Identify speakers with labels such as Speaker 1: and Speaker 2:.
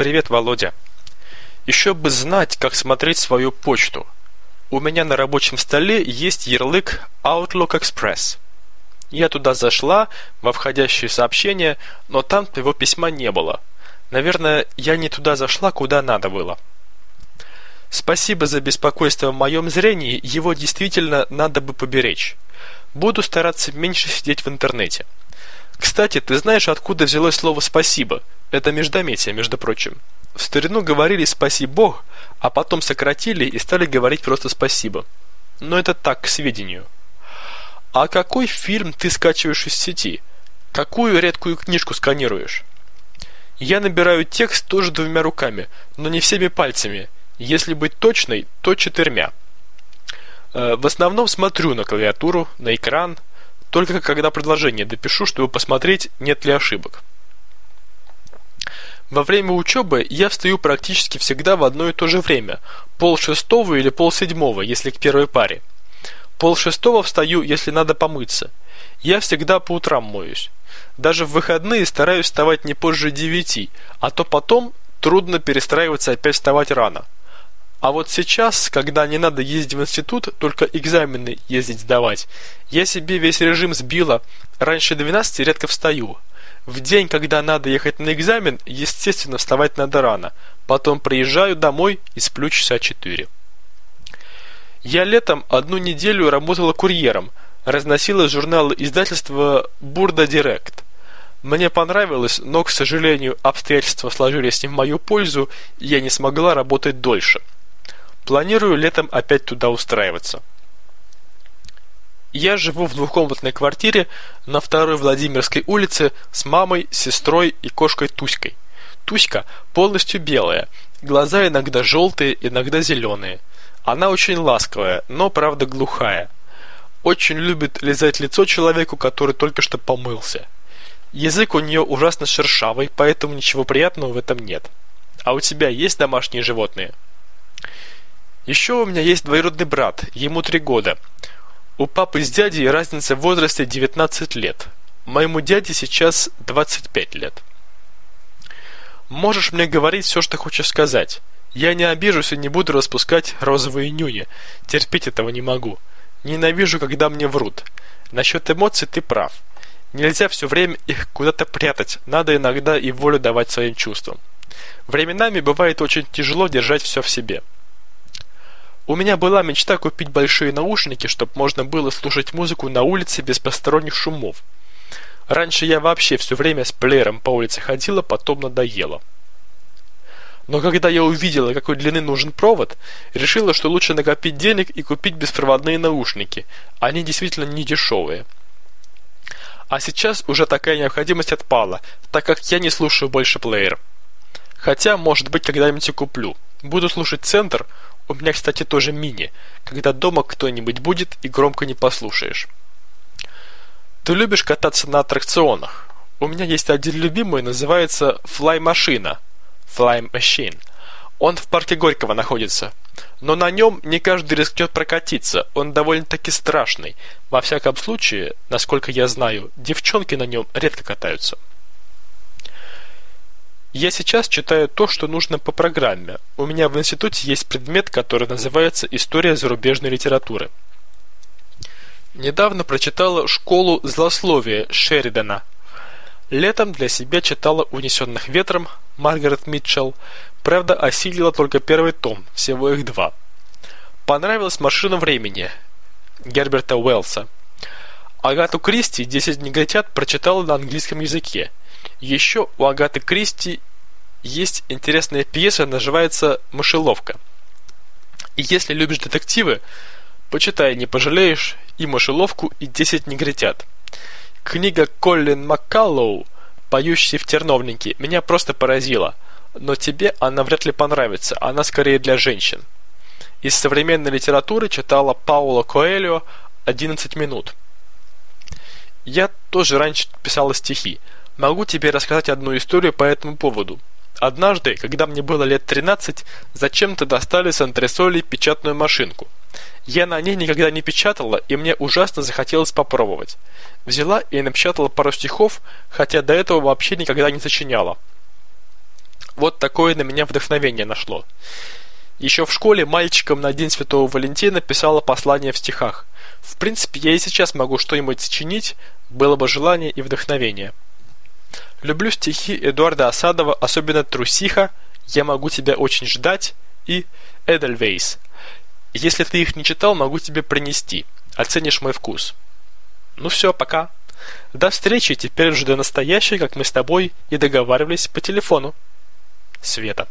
Speaker 1: Привет, Володя. Еще бы знать, как смотреть свою почту. У меня на рабочем столе есть ярлык Outlook Express. Я туда зашла, во входящие сообщения, но там твоего письма не было. Наверное, я не туда зашла, куда надо было. Спасибо за беспокойство в моем зрении, его действительно надо бы поберечь. Буду стараться меньше сидеть в интернете. Кстати, ты знаешь, откуда взялось слово «спасибо»? Это междометие, между прочим. В старину говорили «спаси Бог», а потом сократили и стали говорить просто «спасибо». Но это так, к сведению. А какой фильм ты скачиваешь из сети? Какую редкую книжку сканируешь? Я набираю текст тоже двумя руками, но не всеми пальцами. Если быть точной, то четырьмя. Э, в основном смотрю на клавиатуру, на экран, только когда предложение допишу, чтобы посмотреть, нет ли ошибок. Во время учебы я встаю практически всегда в одно и то же время, пол шестого или пол седьмого, если к первой паре. Пол шестого встаю, если надо помыться. Я всегда по утрам моюсь. Даже в выходные стараюсь вставать не позже девяти, а то потом трудно перестраиваться опять вставать рано. А вот сейчас, когда не надо ездить в институт, только экзамены ездить сдавать, я себе весь режим сбила, раньше 12 редко встаю. В день, когда надо ехать на экзамен, естественно, вставать надо рано. Потом приезжаю домой и сплю часа 4. Я летом одну неделю работала курьером, разносила журналы издательства «Бурда Директ». Мне понравилось, но, к сожалению, обстоятельства сложились не в мою пользу, и я не смогла работать дольше. Планирую летом опять туда устраиваться. Я живу в двухкомнатной квартире на второй Владимирской улице с мамой, сестрой и кошкой Туськой. Туська полностью белая, глаза иногда желтые, иногда зеленые. Она очень ласковая, но правда глухая. Очень любит лизать лицо человеку, который только что помылся. Язык у нее ужасно шершавый, поэтому ничего приятного в этом нет. А у тебя есть домашние животные? Еще у меня есть двоюродный брат, ему три года. У папы с дядей разница в возрасте 19 лет. Моему дяде сейчас 25 лет. Можешь мне говорить все, что хочешь сказать. Я не обижусь и не буду распускать розовые нюни. Терпеть этого не могу. Ненавижу, когда мне врут. Насчет эмоций ты прав. Нельзя все время их куда-то прятать, надо иногда и волю давать своим чувствам. Временами бывает очень тяжело держать все в себе. У меня была мечта купить большие наушники, чтобы можно было слушать музыку на улице без посторонних шумов. Раньше я вообще все время с плеером по улице ходила, потом надоело. Но когда я увидела, какой длины нужен провод, решила, что лучше накопить денег и купить беспроводные наушники. Они действительно не дешевые. А сейчас уже такая необходимость отпала, так как я не слушаю больше плеер. Хотя, может быть, когда-нибудь и куплю. Буду слушать центр, у меня, кстати, тоже мини, когда дома кто-нибудь будет и громко не послушаешь. Ты любишь кататься на аттракционах? У меня есть один любимый, называется Fly Машина. Fly Machine. Он в парке Горького находится. Но на нем не каждый рискнет прокатиться, он довольно-таки страшный. Во всяком случае, насколько я знаю, девчонки на нем редко катаются. Я сейчас читаю то, что нужно по программе. У меня в институте есть предмет, который называется «История зарубежной литературы». Недавно прочитала «Школу злословия» Шеридана. Летом для себя читала «Унесенных ветром» Маргарет Митчелл. Правда, осилила только первый том, всего их два. Понравилась «Машина времени» Герберта Уэллса. Агату Кристи «Десять негритят» прочитала на английском языке. Еще у Агаты Кристи есть интересная пьеса, называется «Мышеловка». И если любишь детективы, почитай «Не пожалеешь» и «Мышеловку» и «Десять негритят». Книга Коллин Маккаллоу «Поющий в терновнике» меня просто поразила, но тебе она вряд ли понравится, она скорее для женщин. Из современной литературы читала Пауло Коэльо «11 минут». Я тоже раньше писала стихи, Могу тебе рассказать одну историю по этому поводу. Однажды, когда мне было лет 13, зачем-то достали с антресолей печатную машинку. Я на ней никогда не печатала, и мне ужасно захотелось попробовать. Взяла и напечатала пару стихов, хотя до этого вообще никогда не сочиняла. Вот такое на меня вдохновение нашло. Еще в школе мальчикам на День Святого Валентина писала послание в стихах. В принципе, я и сейчас могу что-нибудь сочинить, было бы желание и вдохновение. Люблю стихи Эдуарда Осадова, особенно «Трусиха», «Я могу тебя очень ждать» и «Эдельвейс». Если ты их не читал, могу тебе принести. Оценишь мой вкус. Ну все, пока. До встречи, теперь уже до настоящей, как мы с тобой и договаривались по телефону. Света.